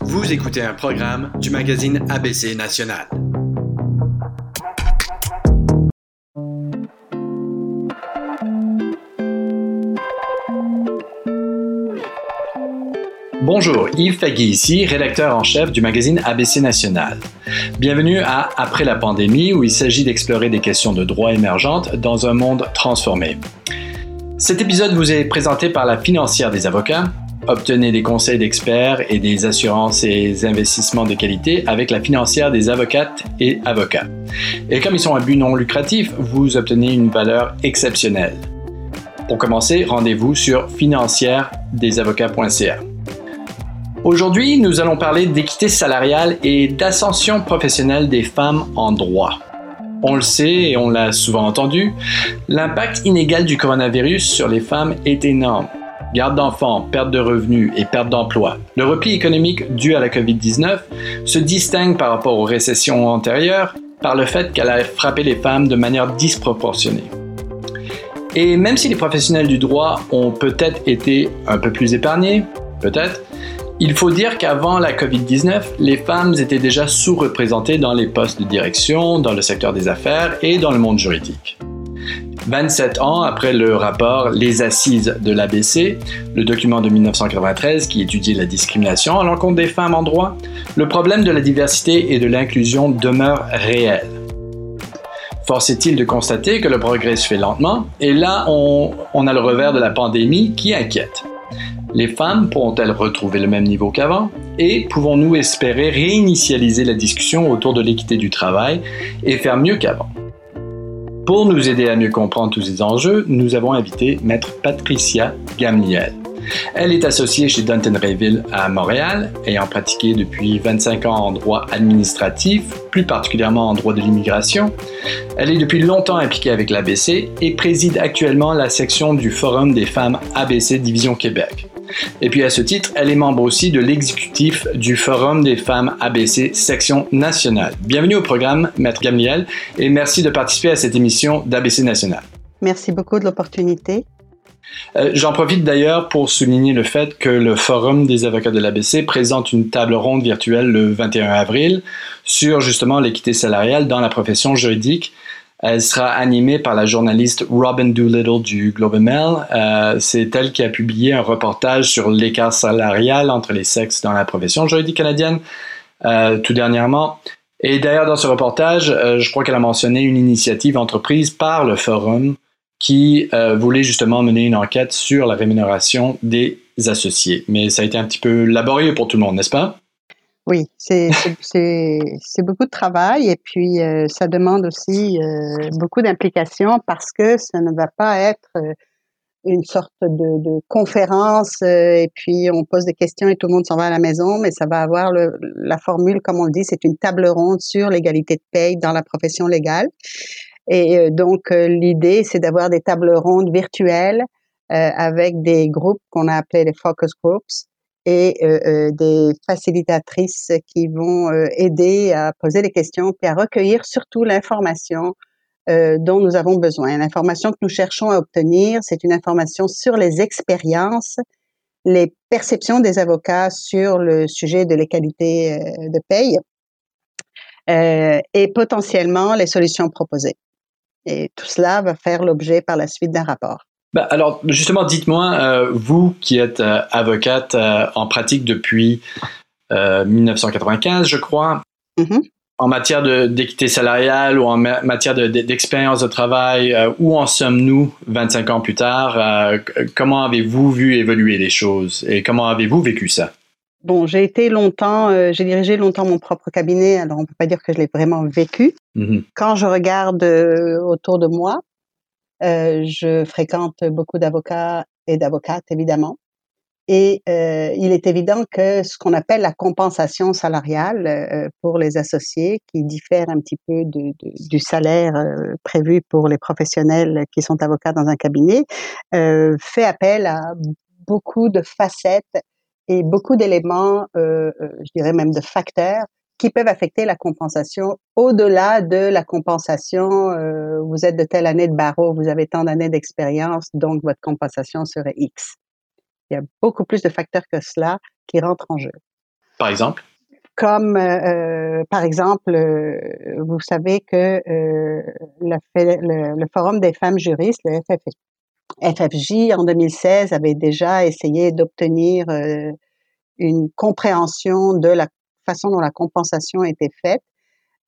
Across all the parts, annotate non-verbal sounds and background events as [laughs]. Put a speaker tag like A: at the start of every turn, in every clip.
A: Vous écoutez un programme du magazine ABC National. Bonjour, Yves Fagui ici, rédacteur en chef du magazine ABC National. Bienvenue à Après la pandémie où il s'agit d'explorer des questions de droit émergentes dans un monde transformé. Cet épisode vous est présenté par la financière des avocats. Obtenez des conseils d'experts et des assurances et investissements de qualité avec la financière des avocates et avocats. Et comme ils sont un but non lucratif, vous obtenez une valeur exceptionnelle. Pour commencer, rendez-vous sur financièredesavocats.ca. Aujourd'hui, nous allons parler d'équité salariale et d'ascension professionnelle des femmes en droit. On le sait et on l'a souvent entendu, l'impact inégal du coronavirus sur les femmes est énorme. Garde d'enfants, perte de revenus et perte d'emploi. Le repli économique dû à la COVID-19 se distingue par rapport aux récessions antérieures par le fait qu'elle a frappé les femmes de manière disproportionnée. Et même si les professionnels du droit ont peut-être été un peu plus épargnés, peut-être, il faut dire qu'avant la COVID-19, les femmes étaient déjà sous-représentées dans les postes de direction, dans le secteur des affaires et dans le monde juridique. 27 ans après le rapport Les Assises de l'ABC, le document de 1993 qui étudie la discrimination à l'encontre des femmes en droit, le problème de la diversité et de l'inclusion demeure réel. Force est-il de constater que le progrès se fait lentement, et là on, on a le revers de la pandémie qui inquiète. Les femmes pourront-elles retrouver le même niveau qu'avant Et pouvons-nous espérer réinitialiser la discussion autour de l'équité du travail et faire mieux qu'avant? Pour nous aider à mieux comprendre tous ces enjeux, nous avons invité Maître Patricia Gamliel. Elle est associée chez Dunton Rayville à Montréal, ayant pratiqué depuis 25 ans en droit administratif, plus particulièrement en droit de l'immigration. Elle est depuis longtemps impliquée avec l'ABC et préside actuellement la section du Forum des femmes ABC Division Québec. Et puis à ce titre, elle est membre aussi de l'exécutif du Forum des femmes ABC section nationale. Bienvenue au programme, Maître Gamliel, et merci de participer à cette émission d'ABC National.
B: Merci beaucoup de l'opportunité.
A: Euh, j'en profite d'ailleurs pour souligner le fait que le Forum des avocats de l'ABC présente une table ronde virtuelle le 21 avril sur justement l'équité salariale dans la profession juridique. Elle sera animée par la journaliste Robin Doolittle du Globe and Mail. Euh, c'est elle qui a publié un reportage sur l'écart salarial entre les sexes dans la profession juridique canadienne euh, tout dernièrement. Et d'ailleurs, dans ce reportage, je crois qu'elle a mentionné une initiative entreprise par le Forum qui euh, voulait justement mener une enquête sur la rémunération des associés. Mais ça a été un petit peu laborieux pour tout le monde, n'est-ce pas?
B: Oui, c'est beaucoup de travail et puis euh, ça demande aussi euh, beaucoup d'implication parce que ça ne va pas être une sorte de, conférence et puis on pose des questions et tout le monde s'en va à la maison, mais ça va avoir la formule, comme on le dit, c'est une table ronde sur l'égalité de paye dans la profession légale. Et euh, donc, euh, l'idée, c'est d'avoir des tables rondes virtuelles euh, avec des groupes qu'on a appelés les focus groups et des facilitatrices qui vont aider à poser des questions puis à recueillir surtout l'information dont nous avons besoin. L'information que nous cherchons à obtenir, c'est une information sur les expériences, les perceptions des avocats sur le sujet de l'égalité de paye euh, et potentiellement les solutions proposées. Et tout cela va faire l'objet par la suite d'un rapport.
A: Bah, alors, justement, dites-moi, euh, vous qui êtes euh, avocate euh, en pratique depuis 1995, je crois, mm-hmm. en matière d'équité salariale ou en matière d'expérience de, travail, où en sommes-nous 25 ans plus tard? comment avez-vous vu évoluer les choses et comment avez-vous vécu ça?
B: Bon, j'ai été longtemps, euh, j'ai dirigé longtemps mon propre cabinet, alors on peut pas dire que je l'ai vraiment vécu. Mmh Quand je regarde euh, autour de moi, euh, je fréquente beaucoup d'avocats et d'avocates, évidemment. Et il est évident que ce qu'on appelle la compensation salariale pour les associés, qui diffère un petit peu de, du salaire prévu pour les professionnels qui sont avocats dans un cabinet, fait appel à beaucoup de facettes et beaucoup d'éléments, euh, euh, je dirais même de facteurs, qui peuvent affecter la compensation au-delà de la compensation. Euh, vous êtes de telle année de barreau, vous avez tant d'années d'expérience, donc votre compensation serait X. Il y a beaucoup plus de facteurs que cela qui rentrent en jeu.
A: Par exemple?
B: Comme, euh, par exemple, vous savez que le, Forum des femmes juristes, le FFJ, en 2016, avait déjà essayé d'obtenir une compréhension de la façon dont la compensation était faite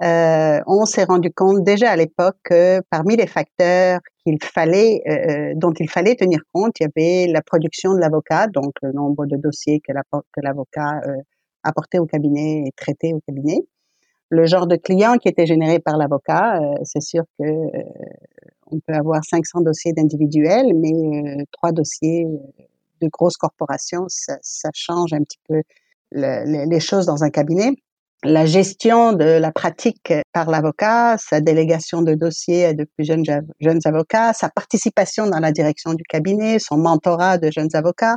B: euh, on s'est rendu compte déjà à l'époque que parmi les facteurs qu'il fallait, euh, euh, dont il fallait tenir compte, il y avait la production de l'avocat, donc le nombre de dossiers que l'avocat apportait au cabinet et traitait au cabinet, le genre de client qui était généré par l'avocat. c'est sûr que on peut avoir 500 dossiers d'individuels, mais trois dossiers de grosses corporations, ça change un petit peu le, les choses dans un cabinet la gestion de la pratique par l'avocat, sa délégation de dossiers à de plus jeunes, jeunes avocats, sa participation dans la direction du cabinet, son mentorat de jeunes avocats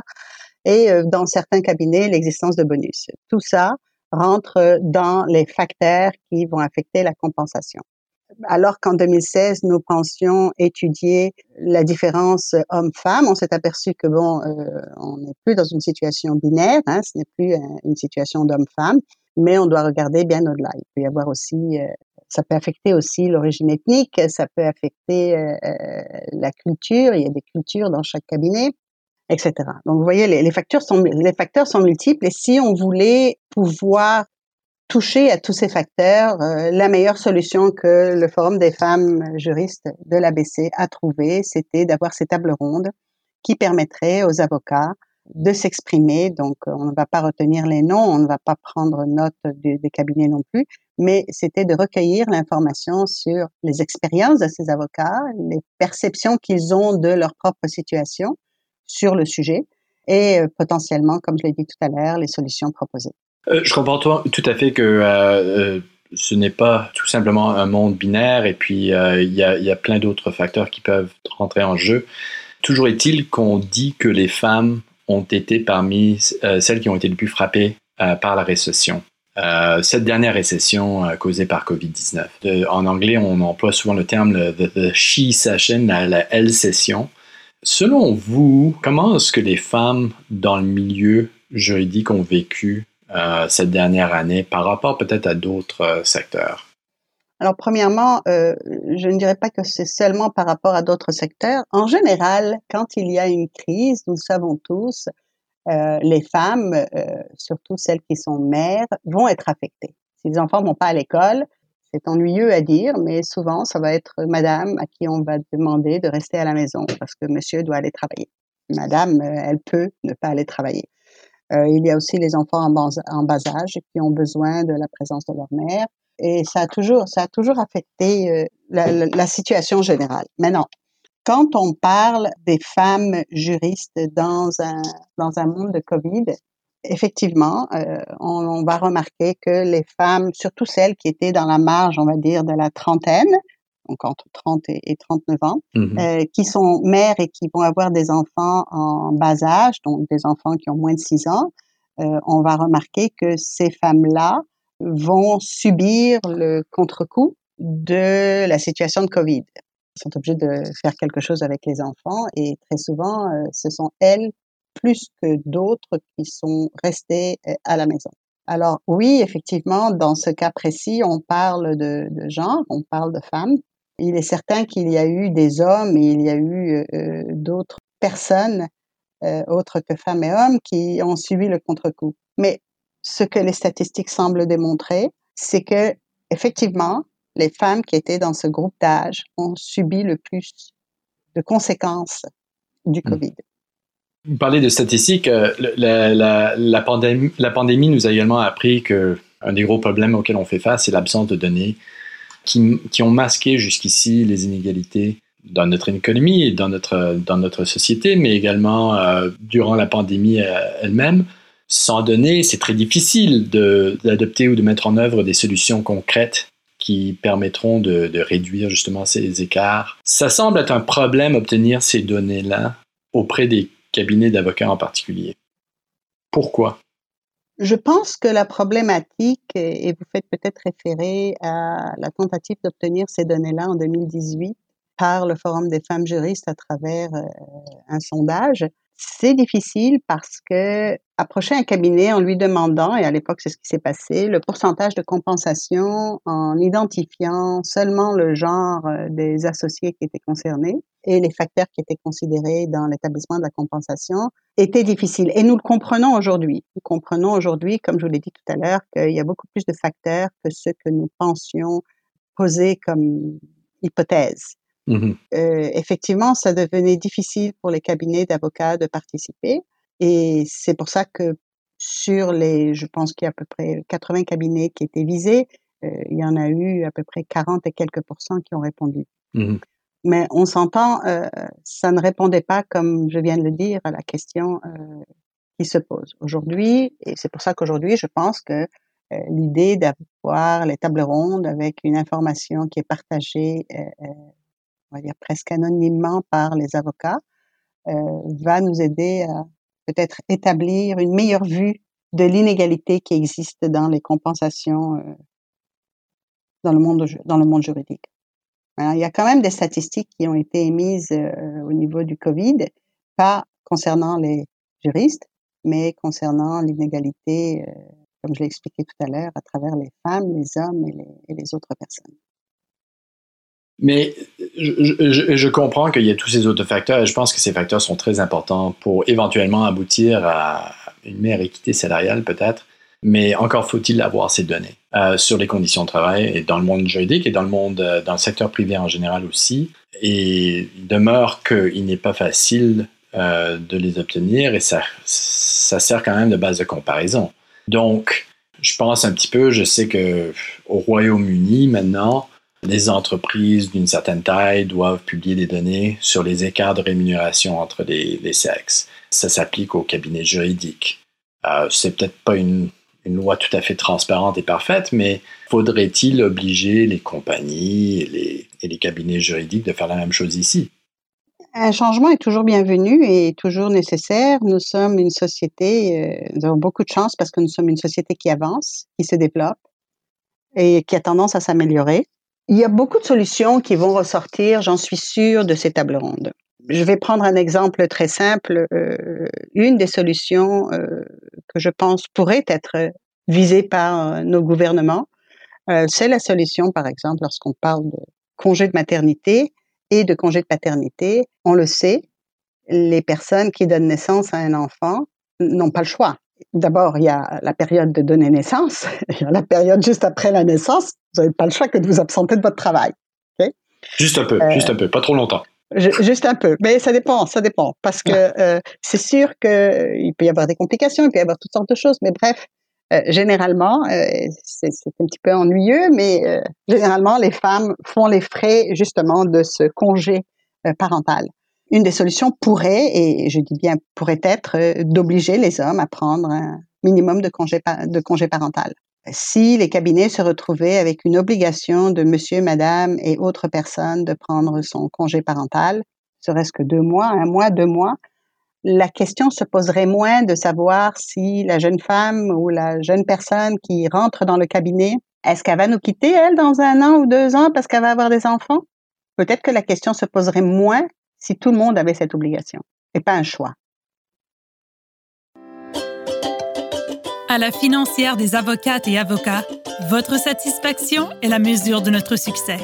B: et euh, dans certains cabinets, l'existence de bonus. Tout ça rentre dans les facteurs qui vont affecter la compensation. Alors qu'en 2016, nous pensions étudier la différence homme-femme, on s'est aperçu que bon, euh, on n'est plus dans une situation binaire, hein, ce n'est plus une situation d'homme-femme, mais on doit regarder bien au-delà. Il peut y avoir aussi, euh, ça peut affecter aussi l'origine ethnique, ça peut affecter euh, euh, la culture. Il y a des cultures dans chaque cabinet, etc. Donc, vous voyez, les, les, facteurs sont les facteurs sont multiples. Et si on voulait pouvoir toucher à tous ces facteurs, la meilleure solution que le Forum des femmes juristes de l'ABC a trouvé, c'était d'avoir ces tables rondes qui permettraient aux avocats de s'exprimer. Donc, euh, on ne va pas retenir les noms, on ne va pas prendre note des, cabinets non plus, mais c'était de recueillir l'information sur les expériences de ces avocats, les perceptions qu'ils ont de leur propre situation sur le sujet et euh, potentiellement, comme je l'ai dit tout à l'heure, les solutions proposées.
A: Euh, je comprends tout à fait que ce n'est pas tout simplement un monde binaire et puis il y, a plein d'autres facteurs qui peuvent rentrer en jeu. Toujours est-il qu'on dit que les femmes ont été parmi euh, celles qui ont été le plus frappées euh, par la récession. Euh, cette dernière récession causée par COVID-19. En anglais, on emploie souvent le terme le, the, she session, la, la L session. Selon vous, comment est-ce que les femmes dans le milieu juridique ont vécu cette dernière année par rapport peut-être à d'autres secteurs?
B: Alors, premièrement, euh, je ne dirais pas que c'est seulement par rapport à d'autres secteurs. En général, quand il y a une crise, nous le savons tous, euh, les femmes, euh, surtout celles qui sont mères, vont être affectées. Si les enfants vont pas à l'école, c'est ennuyeux à dire, mais souvent, ça va être madame à qui on va demander de rester à la maison parce que monsieur doit aller travailler. Madame, elle peut ne pas aller travailler. Il y a aussi les enfants en bas, âge qui ont besoin de la présence de leur mère et ça a toujours, ça a toujours affecté euh, la, situation générale. Maintenant, quand on parle des femmes juristes dans un, dans un monde de Covid, effectivement, euh, on, va remarquer que les femmes, surtout celles qui étaient dans la marge, on va dire, de la trentaine, donc entre 30 et, 39 ans, mmh euh, qui sont mères et qui vont avoir des enfants en bas âge, donc des enfants qui ont moins de 6 ans, euh, on va remarquer que ces femmes-là vont subir le contre-coup de la situation de Covid. Ils sont obligés de faire quelque chose avec les enfants et très souvent, euh, ce sont elles plus que d'autres qui sont restées à la maison. Alors oui, effectivement, dans ce cas précis, on parle de, de genre, on parle de femmes. Il est certain qu'il y a eu des hommes et il y a eu euh, d'autres personnes autres que femmes et hommes qui ont suivi le contre-coup. Mais ce que les statistiques semblent démontrer, c'est que effectivement, les femmes qui étaient dans ce groupe d'âge ont subi le plus de conséquences du hmm. COVID.
A: Vous parlez de statistiques. Euh, la, pandémie, la pandémie nous a également appris que un des gros problèmes auxquels on fait face, c'est l'absence de données qui, ont masqué jusqu'ici les inégalités dans notre économie et dans notre, dans notre société, mais également euh, durant la pandémie euh, elle-même sans données, c'est très difficile d'adopter ou de mettre en œuvre des solutions concrètes qui permettront de, réduire justement ces écarts. Ça semble être un problème obtenir ces données-là auprès des cabinets d'avocats en particulier. Pourquoi?
B: Je pense que la problématique, et vous faites peut-être référer à la tentative d'obtenir ces données-là en 2018 par le Forum des femmes juristes à travers euh, un sondage, c'est difficile parce que approcher un cabinet en lui demandant, et à l'époque c'est ce qui s'est passé, le pourcentage de compensation en identifiant seulement le genre euh, des associés qui étaient concernés et les facteurs qui étaient considérés dans l'établissement de la compensation était difficile. Et nous le comprenons aujourd'hui. Nous comprenons aujourd'hui, comme je vous l'ai dit tout à l'heure, qu'il y a beaucoup plus de facteurs que ceux que nous pensions poser comme hypothèse. Mmh euh, effectivement, ça devenait difficile pour les cabinets d'avocats de participer. Et c'est pour ça que sur les, je pense qu'il y a à peu près 80 cabinets qui étaient visés, euh, il y en a eu à peu près 40 et quelques pourcents qui ont répondu. Mmh Mais on s'entend, euh, ça ne répondait pas, comme je viens de le dire, à la question qui se pose aujourd'hui. Et c'est pour ça qu'aujourd'hui, je pense que l'idée d'avoir les tables rondes avec une information qui est partagée va dire presque anonymement par les avocats, euh, va nous aider à peut-être établir une meilleure vue de l'inégalité qui existe dans les compensations euh, dans le monde dans le monde juridique. il y a quand même des statistiques qui ont été émises euh, au niveau du Covid, pas concernant les juristes, mais concernant l'inégalité, comme je l'ai expliqué tout à l'heure, à travers les femmes, les hommes et les autres personnes.
A: Mais je, comprends qu'il y a tous ces autres facteurs et je pense que ces facteurs sont très importants pour éventuellement aboutir à une meilleure équité salariale peut-être. Mais encore faut-il avoir ces données euh, sur les conditions de travail et dans le monde juridique et dans le monde, euh, dans le secteur privé en général aussi. Et il demeure qu'il n'est pas facile euh, de les obtenir et ça, ça sert quand même de base de comparaison. Donc, je pense un petit peu, je sais que au Royaume-Uni maintenant, les entreprises d'une certaine taille doivent publier des données sur les écarts de rémunération entre les, sexes. Ça s'applique au cabinet juridique. Euh, c'est peut-être pas une, loi tout à fait transparente et parfaite, mais faudrait-il obliger les compagnies et les, cabinets juridiques de faire la même chose ici?
B: Un changement est toujours bienvenu et toujours nécessaire. Nous sommes une société, euh, nous avons beaucoup de chance parce que nous sommes une société qui avance, qui se développe et qui a tendance à s'améliorer. Il y a beaucoup de solutions qui vont ressortir, j'en suis sûre, de ces tables rondes. Je vais prendre un exemple très simple. Euh, une des solutions euh, que je pense pourrait être visée par euh, nos gouvernements, c'est la solution, par exemple, lorsqu'on parle de congé de maternité et de congé de paternité. On le sait, les personnes qui donnent naissance à un enfant n'ont pas le choix. D'abord, il y a la période de donner naissance, [laughs] il y a la période juste après la naissance. Vous n'avez pas le choix que de vous absenter de votre travail.
A: Juste un peu, euh, juste un peu, pas trop longtemps.
B: juste un peu, mais ça dépend, ça dépend, parce que euh, c'est sûr qu'il peut y avoir des complications, il peut y avoir toutes sortes de choses, mais bref, euh, généralement, c'est un petit peu ennuyeux, mais généralement, les femmes font les frais justement de ce congé parental une des solutions pourrait, et je dis bien pourrait être, euh, d'obliger les hommes à prendre un minimum de congé, de congé parental. Si les cabinets se retrouvaient avec une obligation de monsieur, madame et autres personnes de prendre son congé parental, serait-ce que deux mois, un mois, deux mois, la question se poserait moins de savoir si la jeune femme ou la jeune personne qui rentre dans le cabinet, est-ce qu'elle va nous quitter, elle, dans un an ou deux ans parce qu'elle va avoir des enfants? Peut-être que la question se poserait moins si tout le monde avait cette obligation et pas un choix.
C: À la financière des avocates et avocats, votre satisfaction est la mesure de notre succès.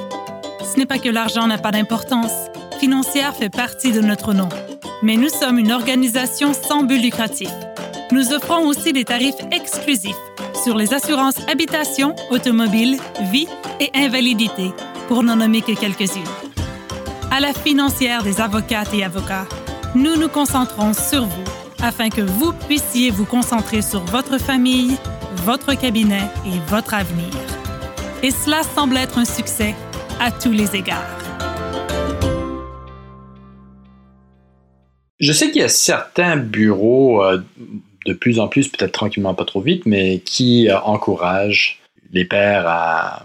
C: Ce n'est pas que l'argent n'a pas d'importance. Financière fait partie de notre nom. Mais nous sommes une organisation sans but lucratif. Nous offrons aussi des tarifs exclusifs sur les assurances habitation, automobile, vie et invalidité, pour n'en nommer que quelques-unes à la financière des avocates et avocats, nous nous concentrons sur vous afin que vous puissiez vous concentrer sur votre famille, votre cabinet et votre avenir. Et cela semble être un succès à tous les égards.
A: Je sais qu'il y a certains bureaux, euh, de plus en plus, peut-être tranquillement pas trop vite, mais qui euh, encouragent les pères à,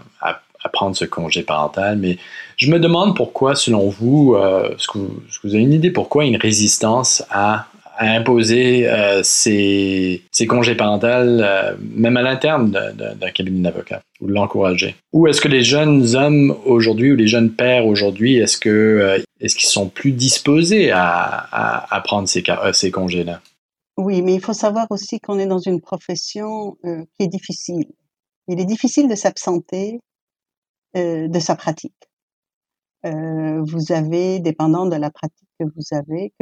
A: prendre ce congé parental. Mais je me demande pourquoi, selon vous, euh, est-ce, que vous, avez une idée pourquoi une résistance à, imposer euh, ces, congés parentaux, euh, même à l'interne d'un cabinet d'avocat, ou l'encourager? Ou est-ce que les jeunes hommes aujourd'hui, ou les jeunes pères aujourd'hui, est-ce que euh, est-ce qu'ils sont plus disposés à, à, prendre ces, ces congés-là?
B: Oui, mais il faut savoir aussi qu'on est dans une profession qui est difficile. Il est difficile de s'absenter de sa pratique. vous avez, dépendant de la pratique que vous avez,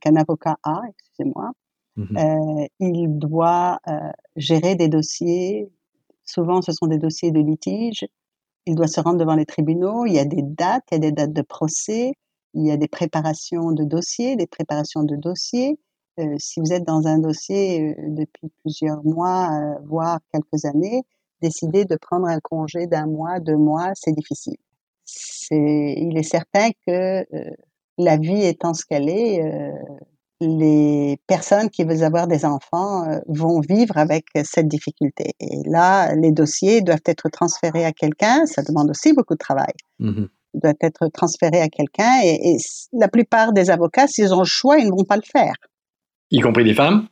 B: qu'un avocat a, excusez-moi, mmh euh, il doit euh, gérer des dossiers. Souvent, ce sont des dossiers de litige. Il doit se rendre devant les tribunaux. Il y a des dates, il y a des dates de procès. Il y a des préparations de dossiers, des préparations de dossiers. Euh, si vous êtes dans un dossier depuis plusieurs mois, voire quelques années, décider de prendre un congé d'un mois, deux mois, c'est difficile. C'est, il est certain que la vie étant ce qu'elle est, euh, les personnes qui veulent avoir des enfants euh, vont vivre avec cette difficulté. Et là, les dossiers doivent être transférés à quelqu'un. Ça demande aussi beaucoup de travail. Mmh Ils doivent être transférés à quelqu'un. Et, la plupart des avocats, s'ils ont le choix, ils ne vont pas le faire.
A: Y compris des femmes?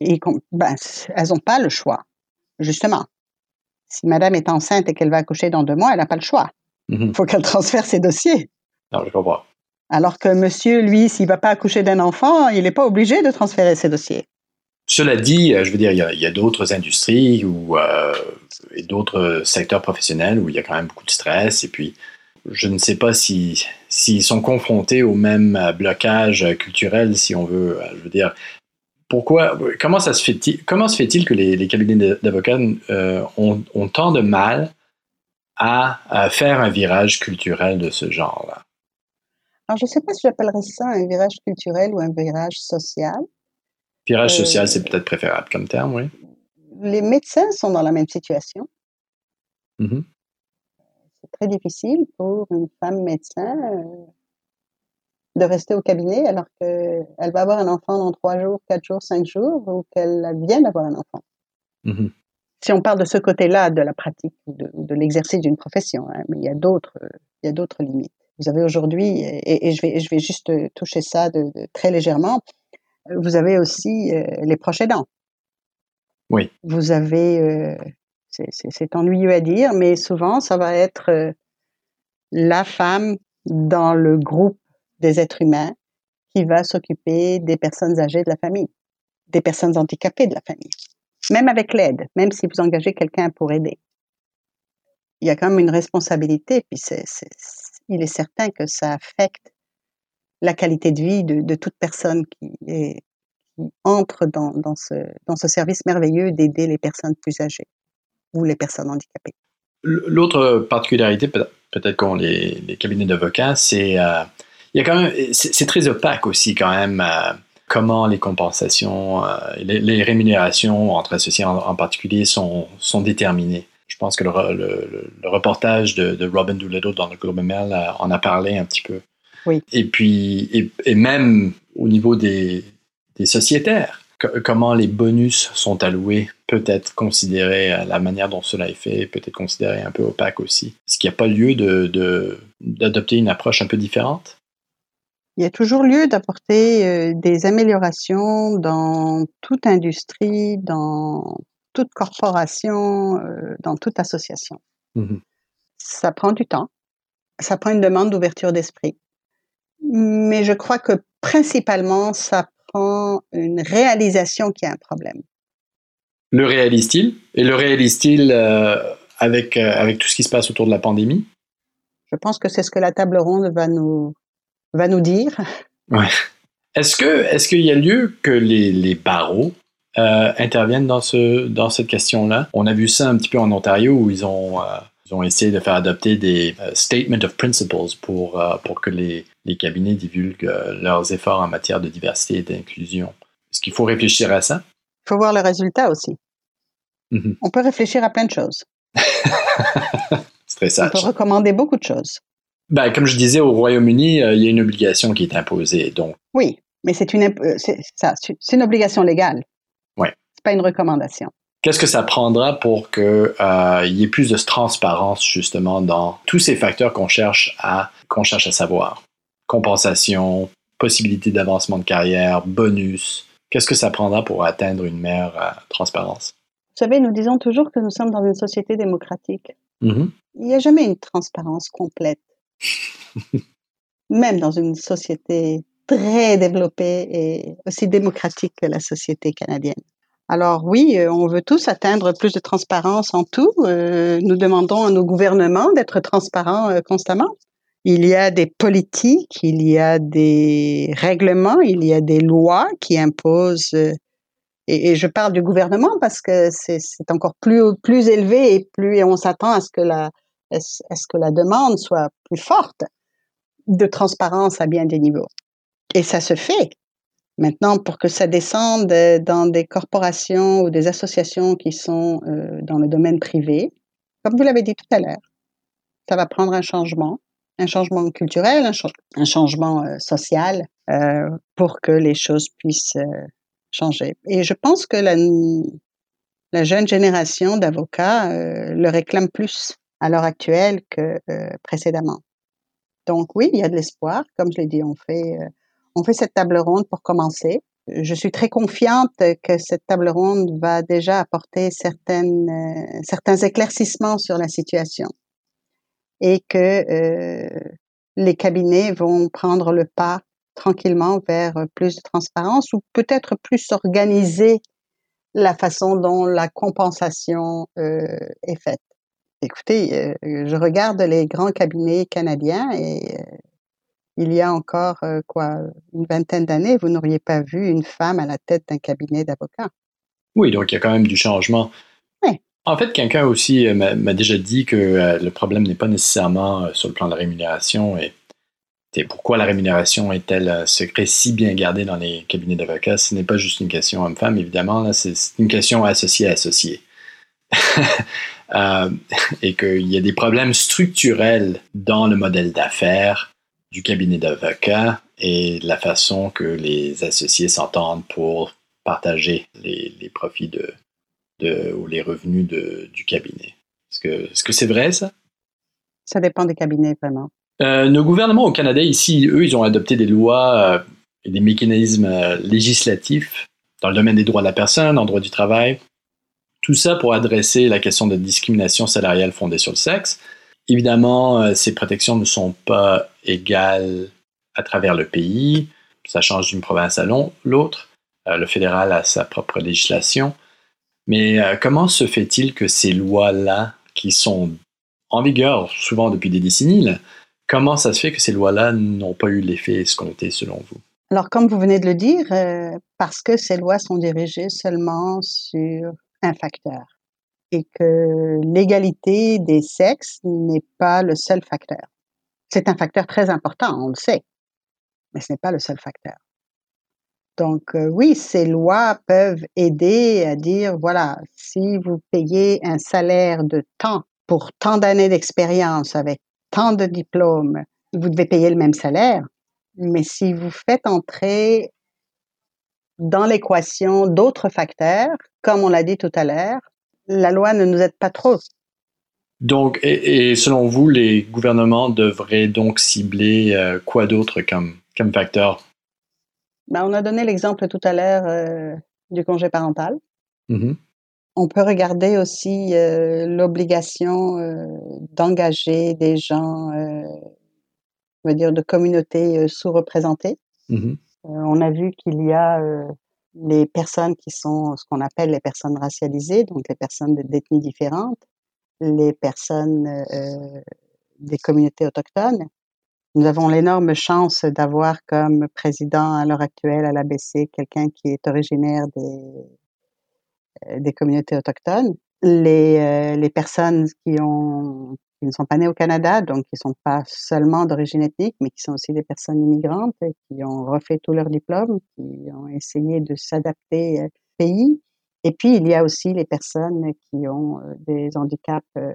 B: Ben, Elles n'ont pas le choix, justement. Si madame est enceinte et qu'elle va accoucher dans deux mois, elle n'a pas le choix. Il mmh faut qu'elle transfère ses dossiers.
A: Non, je comprends.
B: Alors que monsieur, lui, s'il ne va pas accoucher d'un enfant, il n'est pas obligé de transférer ses dossiers.
A: Cela dit, euh, je veux dire, il y a, d'autres industries ou euh, et d'autres secteurs professionnels où il y a quand même beaucoup de stress. Et puis, je ne sais pas s'ils sont confrontés au même blocage culturel, si on veut. Euh, je veux dire, pourquoi, comment ça se fait-il, comment se fait-il que les, cabinets d'avocats ont, tant de mal à faire un virage culturel de ce genre-là?
B: Alors, je ne sais pas si j'appellerais ça un virage culturel ou un virage social.
A: Virage social, c'est euh, peut-être préférable comme terme, oui.
B: Les médecins sont dans la même situation.
A: Mmh
B: c'est très difficile pour une femme médecin euh, de rester au cabinet alors qu'elle va avoir un enfant dans trois jours, quatre jours, cinq jours, ou qu'elle vient d'avoir un enfant.
A: Mmh
B: si on parle de ce côté-là de la pratique ou de, l'exercice d'une profession, hein, mais il y a d'autres limites. Vous avez aujourd'hui, et, je, vais, je vais juste toucher ça de, très légèrement, vous avez aussi euh, les proches aidants.
A: Oui.
B: Vous avez, euh, c'est ennuyeux à dire, mais souvent, ça va être euh, la femme dans le groupe des êtres humains qui va s'occuper des personnes âgées de la famille, des personnes handicapées de la famille. Même avec l'aide, même si vous engagez quelqu'un pour aider. Il y a quand même une responsabilité, puis c'est il est certain que ça affecte la qualité de vie de, toute personne qui, entre dans, ce, service merveilleux d'aider les personnes plus âgées ou les personnes handicapées.
A: L'autre particularité, peut-être qu'ont les, cabinets d'avocats, c'est euh, quand même c'est très opaque aussi quand même euh, comment les compensations, euh, les, rémunérations entre associés en, particulier sont, sont déterminées. Je pense que le, reportage de, Robin Doolittle dans le Globe and Mail euh, en a parlé un petit peu.
B: Oui.
A: Et puis, et, même au niveau des, sociétaires, comment les bonus sont alloués peut être considéré, euh, la manière dont cela est fait peut être considéré un peu opaque aussi. Est-ce qu'il n'y a pas lieu d'adopter de, une approche un peu différente?
B: Il y a toujours lieu d'apporter euh, des améliorations dans toute industrie, dans toute corporation, euh, dans toute association.
A: Mmh
B: ça prend du temps, ça prend une demande d'ouverture d'esprit, mais je crois que principalement, ça prend une réalisation qu'il y a un problème.
A: Le réalise-t-il? Et le réalise-t-il euh, avec, euh, avec tout ce qui se passe autour de la pandémie?
B: Je pense que c'est ce que la table ronde va nous, va nous dire.
A: Ouais. Est-ce que est-ce qu'il y a lieu que les, les barreaux euh, interviennent dans, ce, dans cette question-là. On a vu ça un petit peu en Ontario où ils ont, euh, ils ont essayé de faire adopter des euh, statements of principles pour, pour que les, les cabinets divulguent leurs efforts en matière de diversité et d'inclusion. Est-ce qu'il faut réfléchir à ça?
B: Il faut voir le résultat aussi.
A: Mm-hmm.
B: On peut réfléchir à plein de choses. [laughs]
A: C'est très sage.
B: On peut recommander beaucoup de choses.
A: Ben, comme je disais, au Royaume-Uni, il y a une obligation qui est imposée. Donc.
B: Oui, mais c'est une, c'est une obligation légale. Pas une recommandation.
A: Qu'est-ce que ça prendra pour qu'il euh, y ait plus de transparence justement dans tous ces facteurs qu'on cherche à qu'on cherche à savoir? Compensation, possibilités d'avancement de carrière, bonus. Qu'est-ce que ça prendra pour atteindre une meilleure transparence?
B: Vous savez, nous disons toujours que nous sommes dans une société démocratique.
A: Mm-hmm.
B: Il n'y a jamais une transparence complète. [laughs] Même dans une société très développée et aussi démocratique que la société canadienne. Alors oui, euh, on veut tous atteindre plus de transparence en tout. Euh, nous demandons à nos gouvernements d'être transparents euh, constamment. Il y a des politiques, il y a des règlements, il y a des lois qui imposent. Et, je parle du gouvernement parce que c'est encore plus plus élevé et plus on s'attend à à ce que la demande soit plus forte de transparence à bien des niveaux. Et ça se fait. Maintenant, pour que ça descende euh, dans des corporations ou des associations qui sont euh, dans le domaine privé, comme vous l'avez dit tout à l'heure, ça va prendre un changement, un changement culturel, un, changement euh, social pour que les choses puissent changer. Et je pense que la, la jeune génération d'avocats le réclame plus à l'heure actuelle que précédemment. Donc oui, il y a de l'espoir. Comme je l'ai dit, on fait on fait cette table ronde pour commencer. Je suis très confiante que cette table ronde va déjà apporter euh, certains éclaircissements sur la situation et que euh, les cabinets vont prendre le pas tranquillement vers plus de transparence ou peut-être plus organiser la façon dont la compensation euh, est faite. Écoutez, je regarde les grands cabinets canadiens et il y a encore euh, quoi une vingtaine d'années, vous n'auriez pas vu une femme à la tête d'un cabinet d'avocats.
A: Oui, donc il y a quand même du changement.
B: Oui.
A: En fait, quelqu'un aussi euh, m'a déjà dit que euh, le problème n'est pas nécessairement sur le plan de la rémunération et pourquoi la rémunération est-elle un secret si bien gardé dans les cabinets d'avocats Ce n'est pas juste une question homme-femme, évidemment, c'est une question associée à associé. [laughs] et qu'il y a des problèmes structurels dans le modèle d'affaires du cabinet d'avocats et la façon que les associés s'entendent pour partager les, profits de, de, ou les revenus de, du cabinet. Est-ce que c'est vrai ça?
B: Ça dépend des cabinets, vraiment.
A: Euh, nos gouvernements au Canada, ici, eux, ils ont adopté des lois euh, et des mécanismes euh, législatifs dans le domaine des droits de la personne, en droit du travail. Tout ça pour adresser la question de discrimination salariale fondée sur le sexe. Évidemment, euh, ces protections ne sont pas égales à travers le pays. Ça change d'une province à l'autre. Euh, le fédéral a sa propre législation. Mais euh, comment se fait-il que ces lois-là, qui sont en vigueur souvent depuis des décennies, comment ça se fait que ces lois-là n'ont pas eu l'effet escompté selon vous?
B: Alors, comme vous venez de le dire, parce que ces lois sont dirigées seulement sur un facteur et que l'égalité des sexes n'est pas le seul facteur. C'est un facteur très important, on le sait, mais ce n'est pas le seul facteur. Donc euh, oui, ces lois peuvent aider à dire, voilà, si vous payez un salaire de temps pour tant d'années d'expérience avec tant de diplômes, vous devez payer le même salaire. Mais si vous faites entrer dans l'équation d'autres facteurs, comme on l'a dit tout à l'heure, la loi ne nous aide pas trop.
A: Donc, et, selon vous, les gouvernements devraient donc cibler euh, quoi d'autre comme, comme facteur?
B: Ben, on a donné l'exemple tout à l'heure euh, du congé parental.
A: Mm-hmm.
B: On peut regarder aussi euh, l'obligation d'engager des gens, on va dire, de communautés sous-représentées.
A: Mm-hmm.
B: on a vu qu'il y a les personnes qui sont ce qu'on appelle les personnes racialisées, donc les personnes d'ethnies différentes, les personnes euh, des communautés autochtones. Nous avons l'énorme chance d'avoir comme président à l'heure actuelle à l'ABC quelqu'un qui est originaire des, euh, des communautés autochtones. Les, euh, les personnes qui ont ne sont pas nés au Canada, donc qui ne sont pas seulement d'origine ethnique, mais qui sont aussi des personnes immigrantes, qui ont refait tous leurs diplômes, qui ont essayé de s'adapter au pays. Et puis, il y a aussi les personnes qui ont euh, des handicaps euh,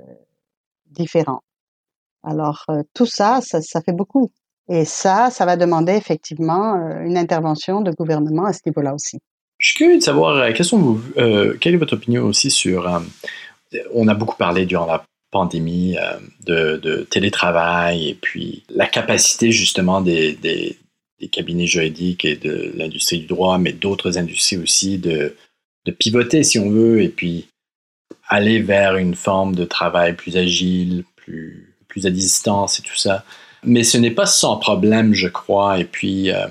B: différents. Alors, euh, tout ça, ça, fait beaucoup. Et ça, ça va demander effectivement une intervention de gouvernement à ce niveau-là aussi.
A: Je suis curieux de savoir, quelle est votre opinion aussi sur... on a beaucoup parlé durant la pandémie euh, de, télétravail et puis la capacité justement des, cabinets juridiques et de l'industrie du droit, mais d'autres industries aussi, de, pivoter si on veut, et puis aller vers une forme de travail plus agile, plus, plus à distance et tout ça. Mais ce n'est pas sans problème, je crois. Et puis, euh,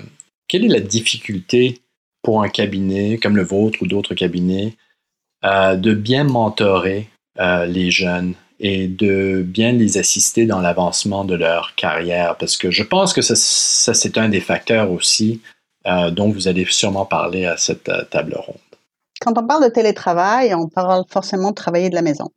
A: quelle est la difficulté pour un cabinet comme le vôtre ou d'autres cabinets euh, de bien mentorer les jeunes? Et de bien les assister dans l'avancement de leur carrière? Parce que je pense que ça, ça c'est un des facteurs aussi dont vous allez sûrement parler à cette table ronde.
B: Quand on parle de télétravail, on parle forcément de travailler de la maison.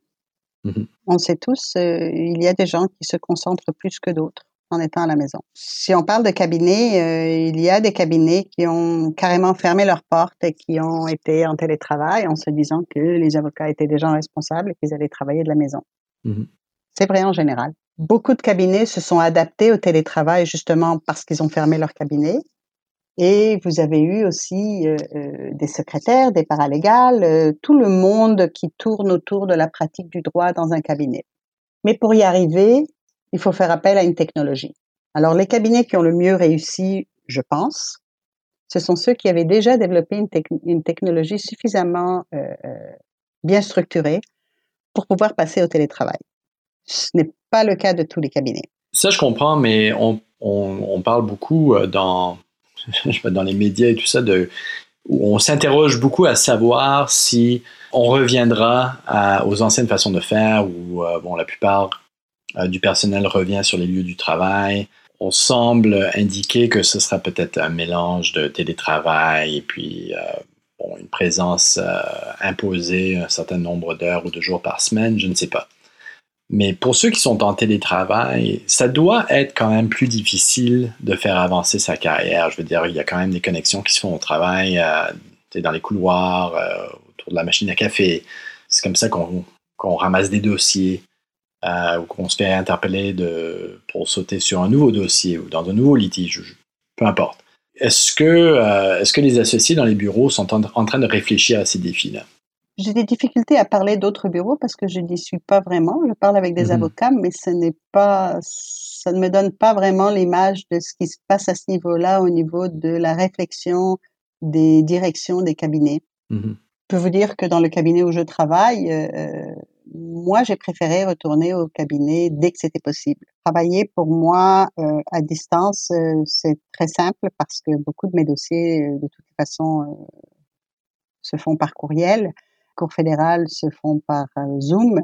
B: Mhm. On sait tous, euh, il y a des gens qui se concentrent plus que d'autres en étant à la maison. Si on parle de cabinets, euh, il y a des cabinets qui ont carrément fermé leurs portes et qui ont été en télétravail en se disant que les avocats étaient des gens responsables et qu'ils allaient travailler de la maison. Mhm. C'est vrai en général. Beaucoup de cabinets se sont adaptés au télétravail justement parce qu'ils ont fermé leur cabinet et vous avez eu aussi euh, euh, des secrétaires, des paralégales, euh, tout le monde qui tourne autour de la pratique du droit dans un cabinet. Mais pour y arriver, il faut faire appel à une technologie. Alors les cabinets qui ont le mieux réussi, je pense, ce sont ceux qui avaient déjà développé une, une technologie suffisamment bien structurée pour pouvoir passer au télétravail. Ce n'est pas le cas de tous les cabinets.
A: Ça, je comprends, mais on, parle beaucoup dans [laughs] dans les médias et tout ça, de, on s'interroge beaucoup à savoir si on reviendra aux anciennes façons de faire, où euh, bon, la plupart euh, du personnel revient sur les lieux du travail. On semble indiquer que ce sera peut-être un mélange de télétravail et puis euh, une présence imposée un certain nombre d'heures ou de jours par semaine, je ne sais pas. Mais pour ceux qui sont en télétravail, ça doit être quand même plus difficile de faire avancer sa carrière. Je veux dire, il y a quand même des connexions qui se font au travail, euh, dans les couloirs, euh, autour de la machine à café. C'est comme ça qu'on ramasse des dossiers euh, ou qu'on se fait interpeller de, pour sauter sur un nouveau dossier ou dans un nouveau litige, peu importe. Est-ce que, est que les associés dans les bureaux sont en train de réfléchir à ces défis-là?
B: J'ai des difficultés à parler d'autres bureaux parce que je n'y suis pas vraiment. Je parle avec des mmh avocats, mais ce n'est pas, ça ne me donne pas vraiment l'image de ce qui se passe à ce niveau-là, au niveau de la réflexion des directions des cabinets. Mmh je peux vous dire que dans le cabinet où je travaille, euh, euh, moi, j'ai préféré retourner au cabinet dès que c'était possible. Travailler pour moi euh, à distance, c'est très simple parce que beaucoup de mes dossiers, de toute façon, se font par courriel cours fédérales se font par euh, Zoom,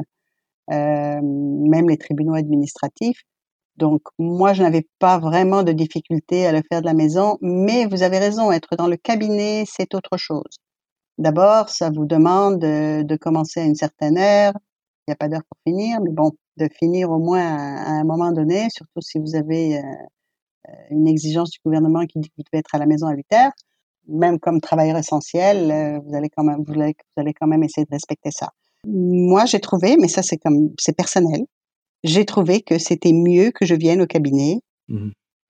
B: euh, même les tribunaux administratifs. Donc, moi, je n'avais pas vraiment de difficulté à le faire de la maison, mais vous avez raison, être dans le cabinet, c'est autre chose. D'abord, ça vous demande de, commencer à une certaine heure. Il n'y a pas d'heure pour finir, mais bon, de finir au moins à, un moment donné, surtout si vous avez euh, une exigence du gouvernement qui dit que vous devez être à la maison à 8 heures même comme travailleur essentiel, euh, vous allez quand même, vous allez, vous allez quand même essayer de respecter ça. Moi, j'ai trouvé, mais ça c'est comme, c'est personnel. J'ai trouvé que c'était mieux que je vienne au cabinet mmh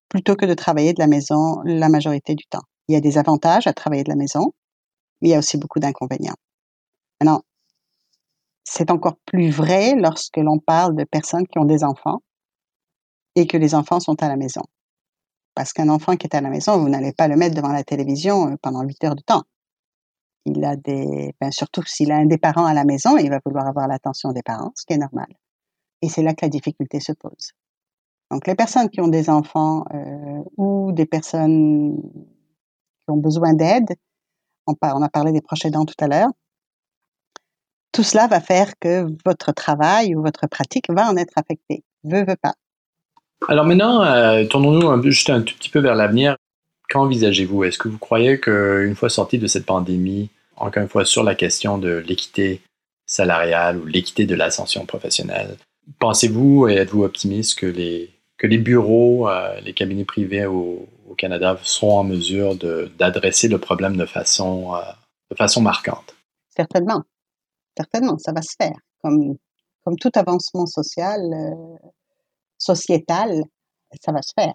B: plutôt que de travailler de la maison la majorité du temps. Il y a des avantages à travailler de la maison, mais il y a aussi beaucoup d'inconvénients. Maintenant, c'est encore plus vrai lorsque l'on parle de personnes qui ont des enfants et que les enfants sont à la maison. Parce qu'un enfant qui est à la maison, vous n'allez pas le mettre devant la télévision euh, pendant 8 heures de temps. Il a des, ben surtout s'il a un des parents à la maison, il va vouloir avoir l'attention des parents, ce qui est normal. Et c'est là que la difficulté se pose. Donc, les personnes qui ont des enfants euh, ou des personnes qui ont besoin d'aide, on, a parlé des proches aidants tout à l'heure, tout cela va faire que votre travail ou votre pratique va en être affecté. Veut, veut pas.
A: Alors maintenant, euh, tournons-nous juste un tout petit peu vers l'avenir. Qu'envisagez-vous? Est-ce que vous croyez qu'une fois sorti de cette pandémie, encore une fois sur la question de l'équité salariale ou l'équité de l'ascension professionnelle, pensez-vous et êtes-vous optimiste que les, que les bureaux, euh, les cabinets privés au, Canada seront en mesure d'adresser le problème de façon, euh, de façon marquante?
B: Certainement. Certainement, ça va se faire. Comme, comme tout avancement social, sociétale, ça va se faire.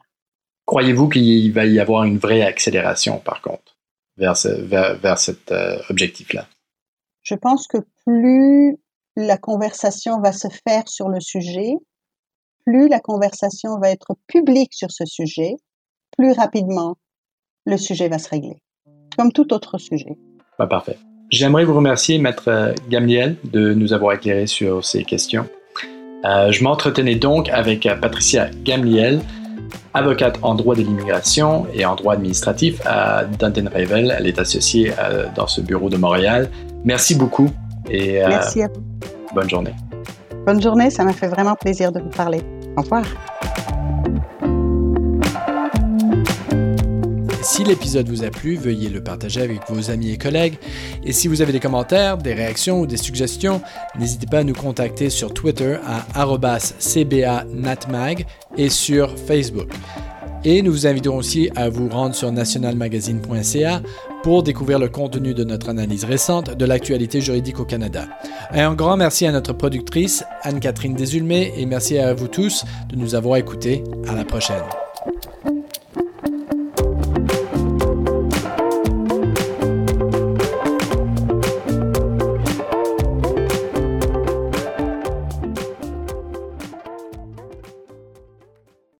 A: Croyez-vous qu'il va y avoir une vraie accélération, par contre, vers, vers, cet euh, objectif-là?
B: Je pense que plus la conversation va se faire sur le sujet, plus la conversation va être publique sur ce sujet, plus rapidement le sujet va se régler, comme tout autre sujet.
A: Bah, parfait. J'aimerais vous remercier, Maître Gamliel, de nous avoir éclairé sur ces questions. Euh, je m'entretenais donc avec Patricia Gamliel, avocate en droit de l'immigration et en droit administratif à Dunton Ravel. Elle est associée euh, dans ce bureau de Montréal. Merci beaucoup et
B: euh, Merci à vous.
A: bonne journée.
B: Bonne journée, ça m'a fait vraiment plaisir de vous parler. Au revoir.
A: Si l'épisode vous a plu, veuillez le partager avec vos amis et collègues. Et si vous avez des commentaires, des réactions ou des suggestions, n'hésitez pas à nous contacter sur Twitter à cbanatmag et sur Facebook. Et nous vous invitons aussi à vous rendre sur nationalmagazine.ca pour découvrir le contenu de notre analyse récente de l'actualité juridique au Canada. un grand merci à notre productrice Anne-Catherine Desulmé et merci à vous tous de nous avoir écoutés. À la prochaine.